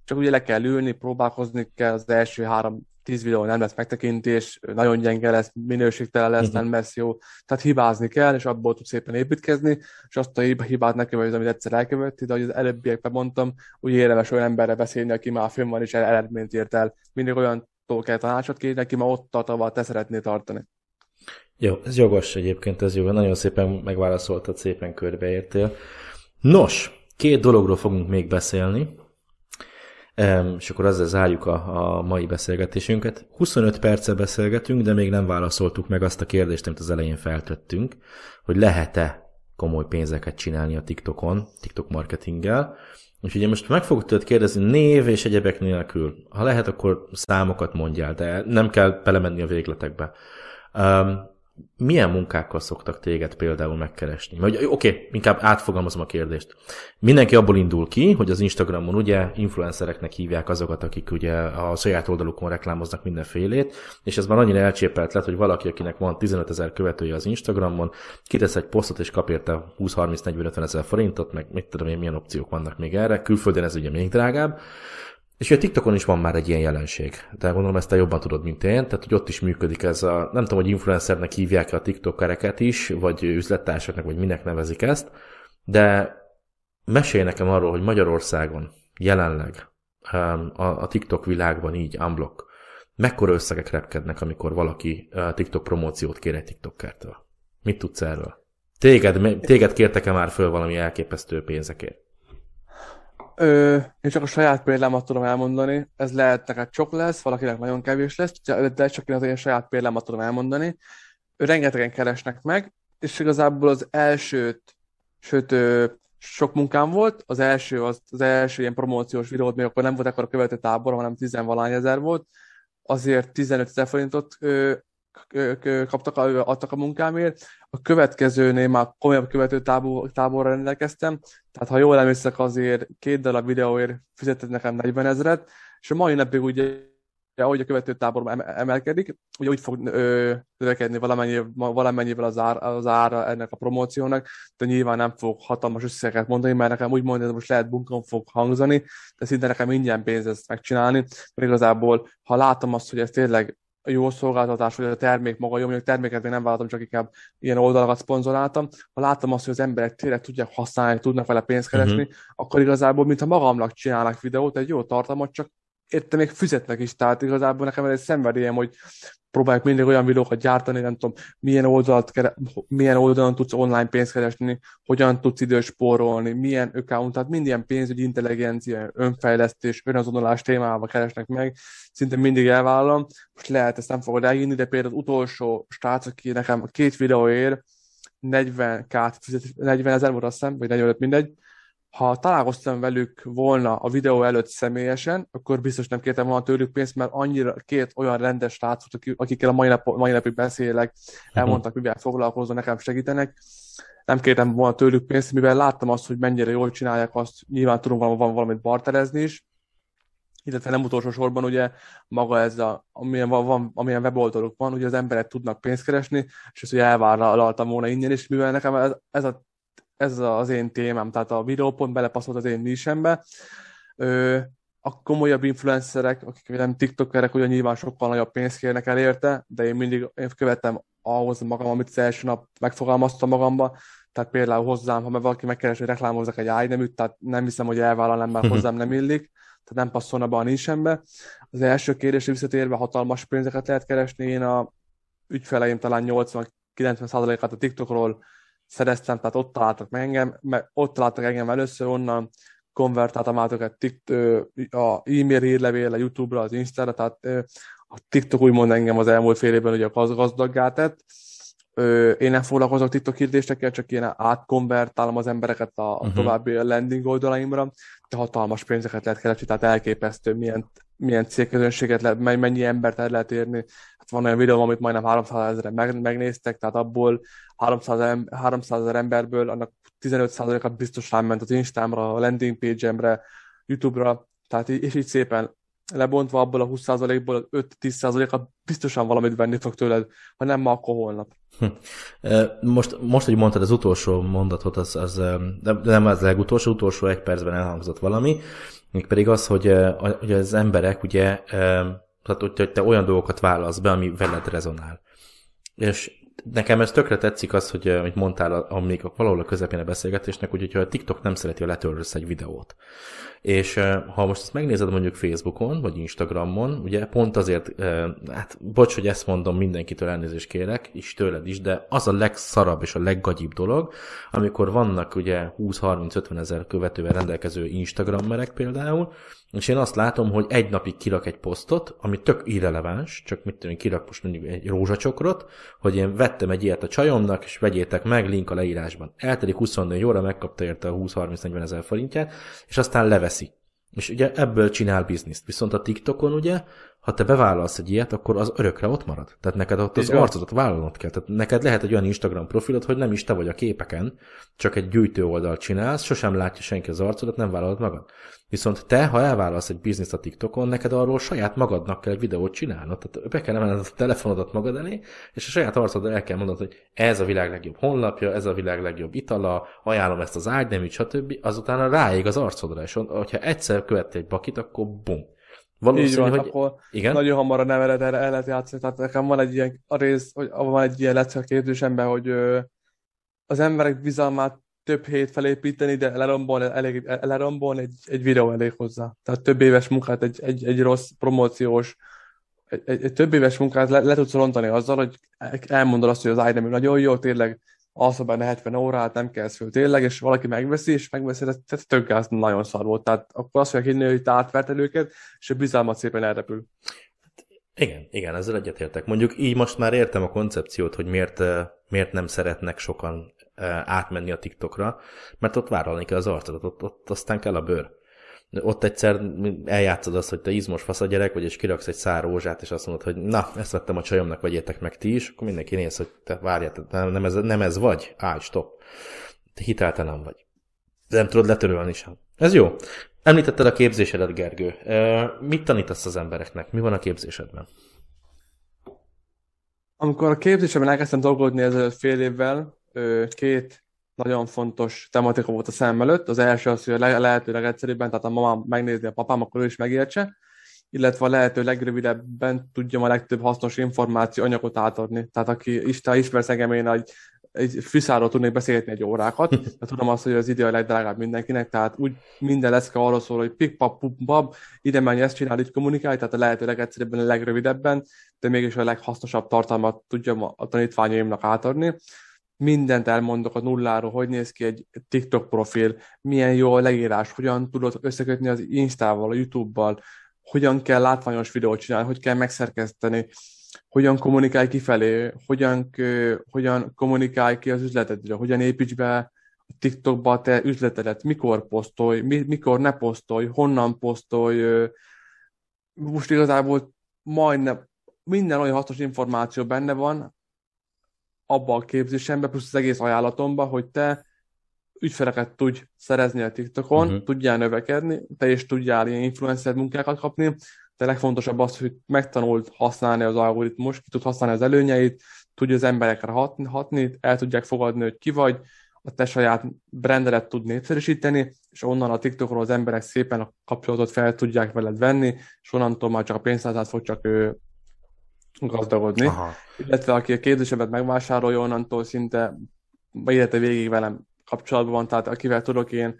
csak ugye le kell ülni, próbálkozni kell az első három tíz videó nem lesz megtekintés, nagyon gyenge lesz, minőségtelen lesz, uh-huh. nem lesz jó. Tehát hibázni kell, és abból tud szépen építkezni, és azt a hibát ne követni, amit egyszer elkövetti, de ahogy az előbbiekben mondtam, úgy érdemes olyan emberre beszélni, aki már fönn van és eredményt ért el. Mindig olyan kell tanácsot kérni, aki már ott tart, ahol te szeretnél tartani. Jó, ez jogos egyébként, ez jó. Nagyon szépen megválaszoltad, szépen körbeértél. Nos, két dologról fogunk még beszélni, és akkor azzal zárjuk a, a mai beszélgetésünket. 25 perce beszélgetünk, de még nem válaszoltuk meg azt a kérdést, amit az elején feltettünk, hogy lehet-e komoly pénzeket csinálni a TikTokon, TikTok marketinggel. Úgyhogy én most meg fogok tőled kérdezni név és egyebek nélkül. Ha lehet, akkor számokat mondjál, de nem kell belemenni a végletekbe. Milyen munkákkal szoktak téged például megkeresni? Oké, okay, inkább átfogalmazom a kérdést. Mindenki abból indul ki, hogy az Instagramon ugye influencereknek hívják azokat, akik ugye a saját oldalukon reklámoznak mindenfélét, és ez már annyira elcsépelt lett, hogy valaki, akinek van 15 ezer követője az Instagramon, kitesz egy posztot és kap érte 20-30-40-50 ezer forintot, meg mit tudom én, milyen opciók vannak még erre, külföldön ez ugye még drágább, és a TikTokon is van már egy ilyen jelenség, de gondolom ezt te jobban tudod, mint én, tehát hogy ott is működik ez a, nem tudom, hogy influencernek hívják a TikTokereket is, vagy üzlettársaknak, vagy minek nevezik ezt, de mesélj nekem arról, hogy Magyarországon jelenleg a, TikTok világban így unblock, mekkora összegek repkednek, amikor valaki TikTok promóciót kér egy TikTokertől? Mit tudsz erről? Téged, téged kértek-e már föl valami elképesztő pénzekért? Ö, én csak a saját példámat tudom elmondani. Ez lehet neked sok lesz, valakinek nagyon kevés lesz, de csak én az én saját példámat tudom elmondani. Rengetegen keresnek meg, és igazából az elsőt, sőt, ö, sok munkám volt. Az első, az, az első ilyen promóciós videót, még akkor nem volt akkor a követő tábor, hanem 10 ezer volt. Azért 15 ezer forintot ö, kaptak, adtak a munkámért. A következőnél már komolyabb követő tábor, táborra rendelkeztem, tehát ha jól emlékszek, azért két darab videóért fizetett nekem 40 ezeret, és a mai napig ugye ahogy a követő tábor emelkedik, ugye úgy fog növekedni valamennyi, valamennyivel az, ár, az ára ennek a promóciónak, de nyilván nem fog hatalmas összeget mondani, mert nekem úgy mondani, hogy most lehet bunkon fog hangzani, de szinte nekem ingyen pénz ezt megcsinálni, mert igazából, ha látom azt, hogy ez tényleg a jó szolgáltatás, vagy a termék maga jó, mondjuk terméket még nem vállaltam, csak inkább ilyen oldalakat szponzoráltam. Ha láttam azt, hogy az emberek tényleg tudják használni, tudnak vele pénzt keresni, uh-huh. akkor igazából, mintha magamnak csinálnak videót, egy jó tartalmat, csak érte még fizetnek is, tehát igazából nekem ez egy szenvedélyem, hogy próbáljuk mindig olyan videókat gyártani, nem tudom, milyen, oldalt, milyen oldalon tudsz online pénzt keresni, hogyan tudsz időt spórolni, milyen account, tehát minden pénzügyi intelligencia, önfejlesztés, önazonolás témával keresnek meg, szinte mindig elvállalom. Most lehet, ezt nem fogod elhinni, de például az utolsó stác, aki nekem két videóért 40 k 40 ezer volt azt hiszem, vagy 45 mindegy, ha találkoztam velük volna a videó előtt személyesen, akkor biztos nem kértem volna tőlük pénzt, mert annyira két olyan rendes srácot, akikkel a mai, nap, mai napig beszélek, elmondtak, mivel foglalkoznak, nekem segítenek. Nem kértem volna tőlük pénzt, mivel láttam azt, hogy mennyire jól csinálják azt, nyilván tudom van, valamit barterezni is, illetve nem utolsó sorban ugye maga ez a, amilyen, van, amilyen weboldaluk van, ugye az emberek tudnak pénzt keresni, és ezt ugye elvállaltam volna ingyen, és mivel nekem ez, ez a ez az én témám, tehát a videópont belepasszolt az én nisembe. Ö, a komolyabb influencerek, akik nem tiktokerek, ugye nyilván sokkal nagyobb pénzt kérnek el érte, de én mindig én követem ahhoz magam, amit az első nap megfogalmaztam magamba, tehát például hozzám, ha valaki megkeres, hogy reklámozzak egy ágyneműt, tehát nem hiszem, hogy elvállalnám, mert hozzám nem illik, tehát nem passzolna be a nisembe. Az első kérdésre visszatérve hatalmas pénzeket lehet keresni, én a ügyfeleim talán 80-90%-át a TikTokról szereztem, tehát ott találtak meg engem, mert ott találtak engem először, onnan konvertáltam át őket a e-mail hírlevélre, YouTube-ra, az Insta-ra, tehát a TikTok úgymond engem az elmúlt fél évben ugye gazdaggá tett. Én nem foglalkozok TikTok hirdetésekkel, csak én átkonvertálom az embereket a, uh-huh. további landing oldalaimra, de hatalmas pénzeket lehet keresni, tehát elképesztő, milyen, milyen cégközönséget lehet, mennyi embert el lehet érni. Hát van olyan videó, amit majdnem 300 ezeren meg, megnéztek, tehát abból 300, 300 ezer emberből annak 15%-a biztos ment az Instámra, a landing page-emre, YouTube-ra, tehát és így szépen lebontva abból a 20%-ból 5-10%-a biztosan valamit venni fog tőled, ha nem ma, akkor holnap. Hm. Most, most, hogy mondtad az utolsó mondatot, az, az nem az legutolsó, utolsó egy percben elhangzott valami, még pedig az, hogy, hogy az emberek ugye, tehát hogy te olyan dolgokat válasz be, ami veled rezonál. És nekem ez tökre tetszik az, hogy amit mondtál, amíg valahol a közepén a beszélgetésnek, hogy hogyha a TikTok nem szereti, ha letörölsz egy videót. És ha most ezt megnézed mondjuk Facebookon, vagy Instagramon, ugye pont azért, hát bocs, hogy ezt mondom, mindenkitől elnézést kérek, és tőled is, de az a legszarabb és a leggagyibb dolog, amikor vannak ugye 20-30-50 ezer követővel rendelkező Instagrammerek például, és én azt látom, hogy egy napig kirak egy posztot, ami tök irreleváns, csak mit tudom, kirak most mondjuk egy rózsacsokrot, hogy én vettem egy ilyet a csajomnak, és vegyétek meg, link a leírásban. Eltelik 24 óra, megkapta érte a 20-30-40 ezer forintját, és aztán leveszi. És ugye ebből csinál bizniszt. Viszont a TikTokon ugye, ha te bevállalsz egy ilyet, akkor az örökre ott marad. Tehát neked ott az arcodat vállalnod kell. Tehát neked lehet egy olyan Instagram profilod, hogy nem is te vagy a képeken, csak egy gyűjtő oldalt csinálsz, sosem látja senki az arcodat, nem vállalod magad. Viszont te, ha elválasz egy bizniszt a TikTokon, neked arról saját magadnak kell egy videót csinálnod. Tehát be kell emelned a telefonodat magad elé, és a saját arcodat el kell mondanod, hogy ez a világ legjobb honlapja, ez a világ legjobb itala, ajánlom ezt az ágyneműt, stb. Azután ráég az arcodra, és hogyha egyszer követte egy bakit, akkor bum. Valószínű, van, hogy akkor igen? nagyon hamar a nevelet erre el lehet játszani. Tehát nekem van egy ilyen a rész, hogy van egy ilyen lecke képzésemben, hogy ö, az emberek bizalmát több hét felépíteni, de lerombolni, elég, lerombolni egy, egy videó elég hozzá. Tehát több éves munkát, egy, egy, egy rossz promóciós, egy, egy, egy több éves munkát le, le tudsz rontani azzal, hogy elmondod azt, hogy az iDemir nagyon jó, tényleg alszol benne 70 órát, nem kell föl tényleg, és valaki megveszi, és megveszi, ez tök gáz nagyon szar volt. Tehát akkor azt fogják hinni, hogy te átverted őket, és a bizalmat szépen elrepül. Igen, igen, ezzel egyetértek. Mondjuk így most már értem a koncepciót, hogy miért, miért nem szeretnek sokan átmenni a TikTokra, mert ott vállalni kell az arcodat, ott, ott aztán kell a bőr. Ott egyszer eljátszod azt, hogy te izmos fasz a gyerek vagy, és kiraksz egy szár rózsát, és azt mondod, hogy na, ezt vettem a csajomnak, vegyétek meg ti is, akkor mindenki néz, hogy te várjál, nem, nem, ez, nem ez vagy, állj, stop. Te hiteltelen vagy. Nem tudod letörölni sem. Ez jó. Említetted a képzésedet, Gergő. Mit tanítasz az embereknek? Mi van a képzésedben? Amikor a képzésemben elkezdtem dolgozni ezelőtt fél évvel, két nagyon fontos tematika volt a szem előtt. Az első az, hogy a lehető legegyszerűbben, tehát a mamám megnézni a papám, akkor ő is megértse, illetve a lehető legrövidebben tudjam a legtöbb hasznos információ anyagot átadni. Tehát aki Isten ismer engem, én egy, egy fűszáról tudnék beszélni egy órákat, de tudom azt, hogy az idő a legdrágább mindenkinek, tehát úgy minden lesz arról szól, hogy pik pap pum, bab, ide menj, ezt csinál, így kommunikálj, tehát a lehető legegyszerűbben, a legrövidebben, de mégis a leghasznosabb tartalmat tudjam a tanítványaimnak átadni mindent elmondok a nulláról, hogy néz ki egy TikTok profil, milyen jó a leírás, hogyan tudod összekötni az Instával, a YouTube-bal, hogyan kell látványos videót csinálni, hogy kell megszerkeszteni, hogyan kommunikálj kifelé, hogyan, hogyan kommunikálj ki az üzletedre, hogyan építs be a TikTokba a te üzletedet, mikor posztolj, mikor ne posztolj, honnan posztolj. Most igazából majdnem minden olyan hasznos információ benne van, abba a képzésembe, plusz az egész ajánlatomba, hogy te ügyfeleket tudj szerezni a TikTokon, uh-huh. tudjál növekedni, te is tudjál ilyen influencer munkákat kapni, de legfontosabb az, hogy megtanult használni az algoritmus, ki tud használni az előnyeit, tudja az emberekre hatni, hatni, el tudják fogadni, hogy ki vagy, a te saját brandedet tud népszerűsíteni, és onnan a TikTokról az emberek szépen a kapcsolatot fel tudják veled venni, és onnantól már csak a pénztárcát fog csak ő gazdagodni. Aha. Illetve aki a képzésemet megvásárolja, onnantól szinte élete végig velem kapcsolatban van, tehát akivel tudok én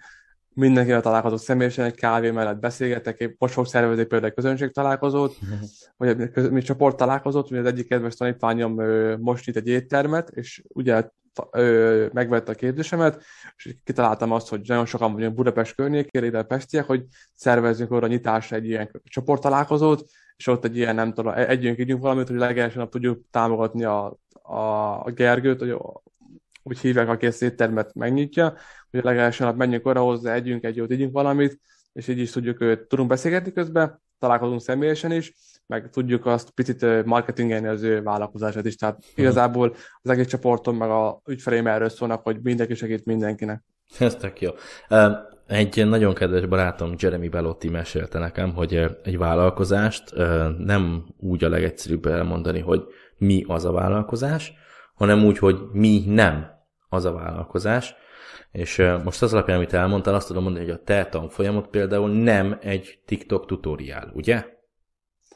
mindenkivel találkozok személyesen, egy kávé mellett beszélgetek, én most fog szervezni például egy közönség találkozót, vagy egy mi csoport találkozót, ugye az egyik kedves tanítványom most itt egy éttermet, és ugye megvette a képzésemet, és kitaláltam azt, hogy nagyon sokan vagyunk Budapest környékére, ide a Pestiek, hogy szervezzünk oda nyitásra egy ilyen csoporttalálkozót, és ott egy ilyen, nem tudom, együnk ígyünk valamit, hogy legelső nap tudjuk támogatni a, a, a Gergőt, hogy úgy hívják, aki ezt éttermet megnyitja, hogy legelső nap menjünk oda hozzá, együnk egy jót, ígyünk valamit, és így is tudjuk, őt, tudunk beszélgetni közben, találkozunk személyesen is, meg tudjuk azt picit marketingelni az ő vállalkozását is. Tehát uh-huh. igazából az egész csoportom, meg a ügyfeleim erről szólnak, hogy mindenki segít mindenkinek. Ez tök jó. Egy nagyon kedves barátom, Jeremy Belotti mesélte nekem, hogy egy vállalkozást nem úgy a legegyszerűbb elmondani, hogy mi az a vállalkozás, hanem úgy, hogy mi nem az a vállalkozás. És most az alapján, amit elmondtál, azt tudom mondani, hogy a te tanfolyamot például nem egy TikTok tutoriál, ugye?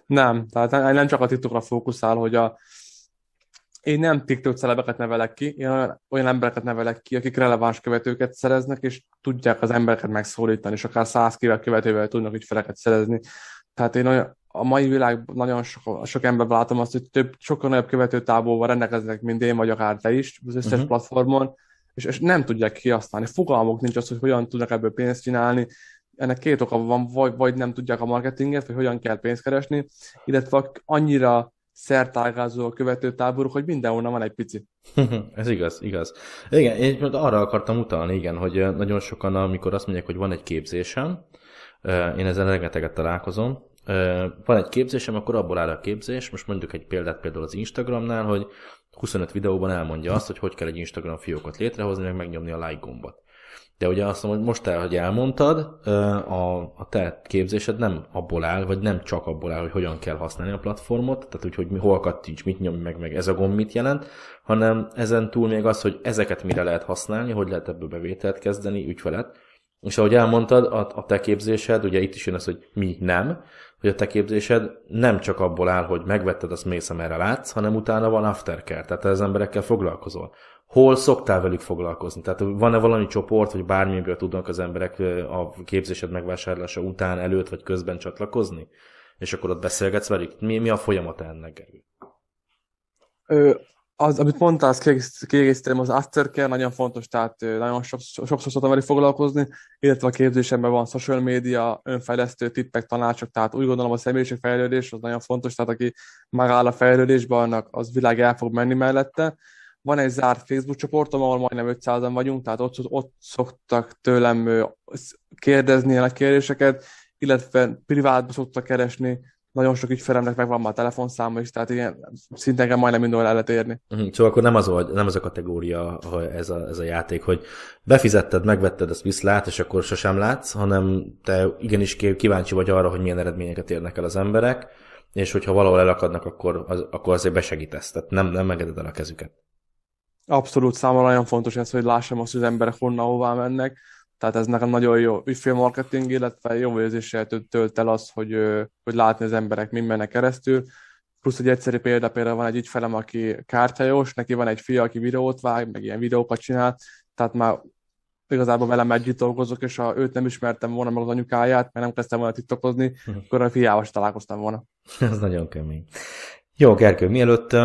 Nem, tehát nem csak a TikTokra fókuszál, hogy a én nem TikTok celebeket nevelek ki, én olyan, embereket nevelek ki, akik releváns követőket szereznek, és tudják az embereket megszólítani, és akár száz követővel tudnak ügyfeleket szerezni. Tehát én olyan, a mai világban nagyon sok, sok ember látom azt, hogy több, sokkal nagyobb követőtáborval rendelkeznek, mint én, vagy akár te is, az összes uh-huh. platformon, és, és nem tudják kihasználni. Fogalmuk nincs az, hogy hogyan tudnak ebből pénzt csinálni. Ennek két oka van, vagy, vagy nem tudják a marketinget, vagy hogyan kell pénzt keresni, illetve annyira szertágázó a követőtáboruk, hogy mindenhonnan van egy pici. Ez igaz, igaz. Igen, én arra akartam utalni, igen, hogy nagyon sokan, amikor azt mondják, hogy van egy képzésem, én ezzel rengeteget találkozom, van egy képzésem, akkor abból áll a képzés, most mondjuk egy példát például az Instagramnál, hogy 25 videóban elmondja azt, hogy hogy kell egy Instagram fiókot létrehozni, meg megnyomni a like gombot. De ugye azt mondom, hogy most el, hogy elmondtad, a, a te képzésed nem abból áll, vagy nem csak abból áll, hogy hogyan kell használni a platformot, tehát úgy, hogy hol kattints, mit nyomj meg, meg ez a gomb mit jelent, hanem ezen túl még az, hogy ezeket mire lehet használni, hogy lehet ebből bevételt kezdeni, ügyfelet. És ahogy elmondtad, a, a te képzésed, ugye itt is jön az, hogy mi nem, hogy a te képzésed nem csak abból áll, hogy megvetted, azt mész, amerre látsz, hanem utána van aftercare, tehát az emberekkel foglalkozol. Hol szoktál velük foglalkozni? Tehát van-e valami csoport, vagy bármiből tudnak az emberek a képzésed megvásárlása után, előtt vagy közben csatlakozni? És akkor ott beszélgetsz velük? Mi, mi a folyamat ennek, Gergő? az, amit mondtál, azt kiegészítem, az aftercare nagyon fontos, tehát nagyon sokszor, sokszor szoktam velük foglalkozni, illetve a képzésemben van social media, önfejlesztő tippek, tanácsok, tehát úgy gondolom a személyiségfejlődés az nagyon fontos, tehát aki megáll a fejlődésben, annak az világ el fog menni mellette. Van egy zárt Facebook csoportom, ahol majdnem 500-an vagyunk, tehát ott, ott szoktak tőlem kérdezni a kérdéseket, illetve privátban szoktak keresni, nagyon sok ügyfelemnek megvan már a telefonszáma is, tehát ilyen szinten majdnem mindenhol el lehet érni. Uh-huh. Szóval akkor nem az, a, nem az a kategória hogy ez, a, ez a játék, hogy befizetted, megvetted, azt viszlát, és akkor sosem látsz, hanem te igenis kíváncsi vagy arra, hogy milyen eredményeket érnek el az emberek, és hogyha valahol elakadnak, akkor, az, akkor azért besegítesz, tehát nem, nem engeded el a kezüket. Abszolút számomra nagyon fontos ez, hogy lássam azt, hogy az emberek honnan hová mennek, tehát ez nekem nagyon jó ügyfélmarketing, illetve jó érzéssel tölt el az, hogy, hogy látni az emberek mi mennek keresztül. Plusz egy egyszerű példa, például van egy ügyfelem, aki kártyajós, neki van egy fia, aki videót vág, meg ilyen videókat csinál, tehát már igazából velem együtt dolgozok, és ha őt nem ismertem volna meg az anyukáját, mert nem kezdtem volna tiktokozni, uh-huh. akkor a fiával is találkoztam volna. Ez nagyon kemény. Jó, Gergő, mielőtt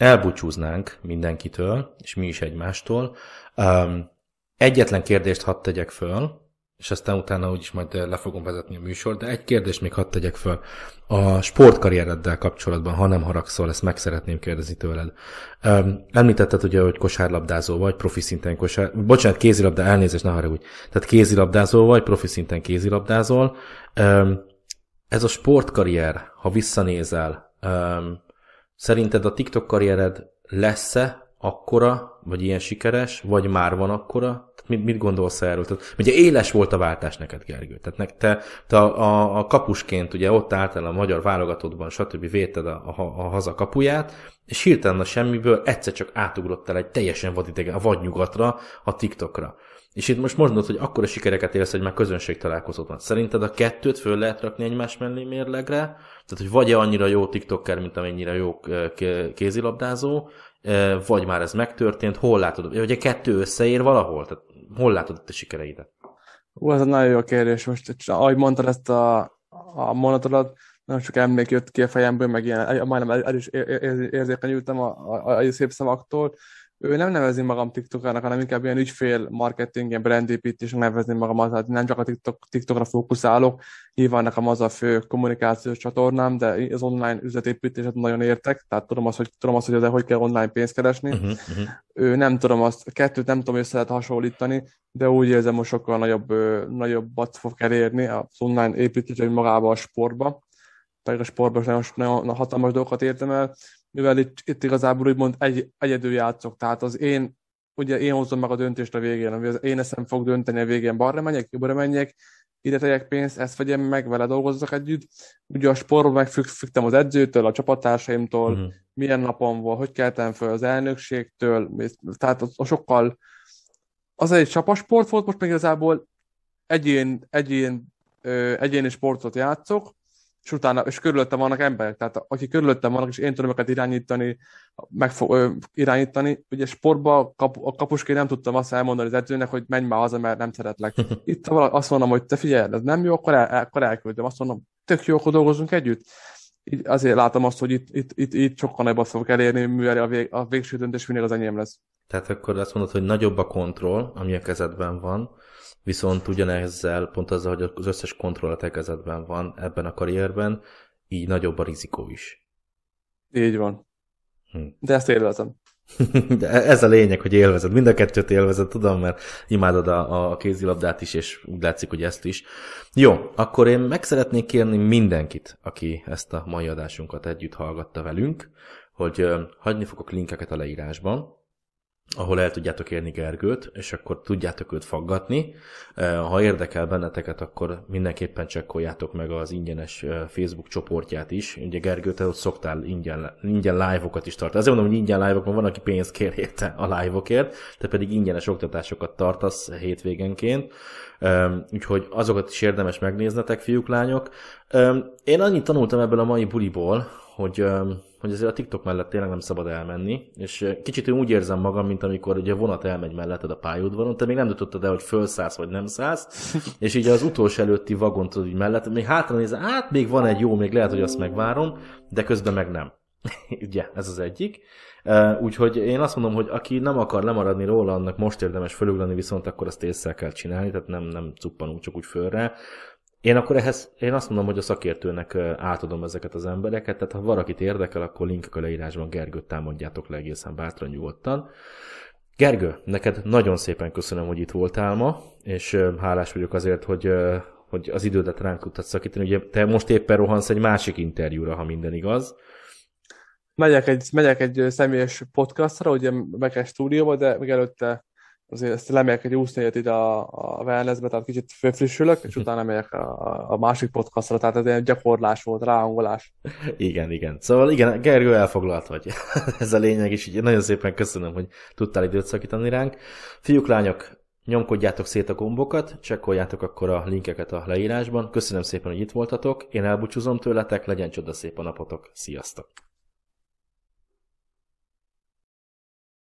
elbúcsúznánk mindenkitől, és mi is egymástól, um, Egyetlen kérdést hadd tegyek föl, és aztán utána úgyis majd le fogom vezetni a műsort, de egy kérdést még hadd tegyek föl. A sportkarriereddel kapcsolatban, ha nem haragszol, ezt meg szeretném kérdezni tőled. Említetted ugye, hogy kosárlabdázó vagy, profi szinten kosár... Bocsánat, kézilabda, elnézést, ne haragudj. Tehát kézilabdázó vagy, profi szinten kézilabdázol. Ez a sportkarrier, ha visszanézel, szerinted a TikTok karriered lesz-e akkora, vagy ilyen sikeres, vagy már van akkora? Mit, mit gondolsz erről? Tehát, ugye éles volt a váltás neked, Gergő. Tehát te, te a, a, kapusként ugye ott álltál a magyar válogatottban, stb. véted a, a, a haza kapuját, és hirtelen a semmiből egyszer csak átugrottál egy teljesen vadidegen, a vadnyugatra, a TikTokra. És itt most mondod, hogy akkora sikereket élsz, hogy már közönség találkozót van. Szerinted a kettőt föl lehet rakni egymás mellé mérlegre? Tehát, hogy vagy-e annyira jó TikToker, mint amennyire jó kézilabdázó, vagy már ez megtörtént, hol látod, vagy a kettő összeér valahol? Tehát hol látod a sikereidet? Ú, ez egy nagyon jó kérdés. Most, ahogy mondtad ezt a, a monatodat, nagyon sok emlék jött ki a fejemből, meg ilyen, majdnem el, el is érzékenyültem a, a, a, a szép szavaktól, ő nem nevezi magam TikTokának, hanem inkább ilyen ügyfél marketing, ilyen brandépítésnek nevezni magam, tehát nem csak a TikTok, TikTokra fókuszálok, nyilván nekem az a fő kommunikációs csatornám, de az online üzletépítéset nagyon értek, tehát tudom azt, hogy, tudom azt, hogy hogy kell online pénzt keresni. Uh-huh, uh-huh. Ő nem tudom azt, a kettőt nem tudom össze lehet hasonlítani, de úgy érzem, hogy sokkal nagyobb, nagyobbat fog elérni az online építés, hogy magába a sportba. Pedig a sportban nagyon, nagyon hatalmas dolgokat értem el, mivel itt, itt igazából úgymond egy, egyedül játszok, tehát az én, ugye én hozom meg a döntést a végén, ami az én eszem fog dönteni a végén, balra menjek, jobbra menjek, ide tegyek pénzt, ezt vegyem meg, vele dolgozzak együtt. Ugye a sportban megfüggtem az edzőtől, a csapattársaimtól, uh-huh. milyen napon volt, hogy keltem föl az elnökségtől, tehát a sokkal az egy csapasport volt, most még igazából egyén, egyén, egyéni sportot játszok, és utána, és körülöttem vannak emberek, tehát akik körülöttem vannak, és én tudom őket irányítani, meg ö, irányítani. Ugye sportban kap, a kapusként nem tudtam azt elmondani az edzőnek, hogy menj már haza, mert nem szeretlek. Itt azt mondom, hogy te figyelj, ez nem jó, akkor, el, akkor elküldöm. Azt mondom, tök jó, akkor dolgozunk együtt. Így azért látom azt, hogy itt, itt, itt, itt sokkal nagyobbat fogok elérni, mivel a, vég, a végső döntés mindig az enyém lesz. Tehát akkor azt mondod, hogy nagyobb a kontroll, ami a kezedben van, viszont ugyanezzel, pont azzal, hogy az összes kontroll a te kezedben van ebben a karrierben, így nagyobb a rizikó is. Így van. Hm. De ezt élvezem. De ez a lényeg, hogy élvezed. Mind a kettőt élvezed, tudom, mert imádod a, a kézilabdát is, és úgy látszik, hogy ezt is. Jó, akkor én meg szeretnék kérni mindenkit, aki ezt a mai adásunkat együtt hallgatta velünk, hogy hagyni fogok linkeket a leírásban, ahol el tudjátok érni Gergőt, és akkor tudjátok őt faggatni. Ha érdekel benneteket, akkor mindenképpen csekkoljátok meg az ingyenes Facebook csoportját is. Ugye Gergő, te ott szoktál ingyen, ingyen live-okat is tartani. Azért mondom, hogy ingyen live-ok, van, aki pénzt kér érte a live-okért, te pedig ingyenes oktatásokat tartasz hétvégenként. Úgyhogy azokat is érdemes megnéznetek, fiúk, lányok. Én annyit tanultam ebből a mai buliból, hogy hogy azért a TikTok mellett tényleg nem szabad elmenni, és kicsit én úgy érzem magam, mint amikor ugye a vonat elmegy melletted a pályaudvaron, te még nem tudtad el, hogy fölszállsz vagy nem szállsz, és így az utolsó előtti vagon tudod így mellett, még hátra néz, hát még van egy jó, még lehet, hogy azt megvárom, de közben meg nem. ugye, ez az egyik. Úgyhogy én azt mondom, hogy aki nem akar lemaradni róla, annak most érdemes fölügrani, viszont akkor azt észre kell csinálni, tehát nem, nem cuppanunk csak úgy fölre. Én akkor ehhez, én azt mondom, hogy a szakértőnek átadom ezeket az embereket, tehát ha valakit érdekel, akkor linkek a leírásban Gergőt támadjátok le egészen bátran nyugodtan. Gergő, neked nagyon szépen köszönöm, hogy itt voltál ma, és hálás vagyok azért, hogy, hogy az idődet ránk tudtad szakítani. Ugye te most éppen rohansz egy másik interjúra, ha minden igaz. Megyek egy, megyek egy személyes podcastra, ugye meg egy stúdióba, de még előtte azért ezt lemegyek egy 24 ide a, a wellnessbe, tehát kicsit fölfrissülök, és utána megyek a, a másik podcastra, tehát ez egy gyakorlás volt, ráhangolás. Igen, igen. Szóval igen, Gergő elfoglalt vagy. ez a lényeg, és így nagyon szépen köszönöm, hogy tudtál időt szakítani ránk. Fiúk, lányok, nyomkodjátok szét a gombokat, csekkoljátok akkor a linkeket a leírásban. Köszönöm szépen, hogy itt voltatok. Én elbúcsúzom tőletek, legyen csoda szép a napotok. Sziasztok!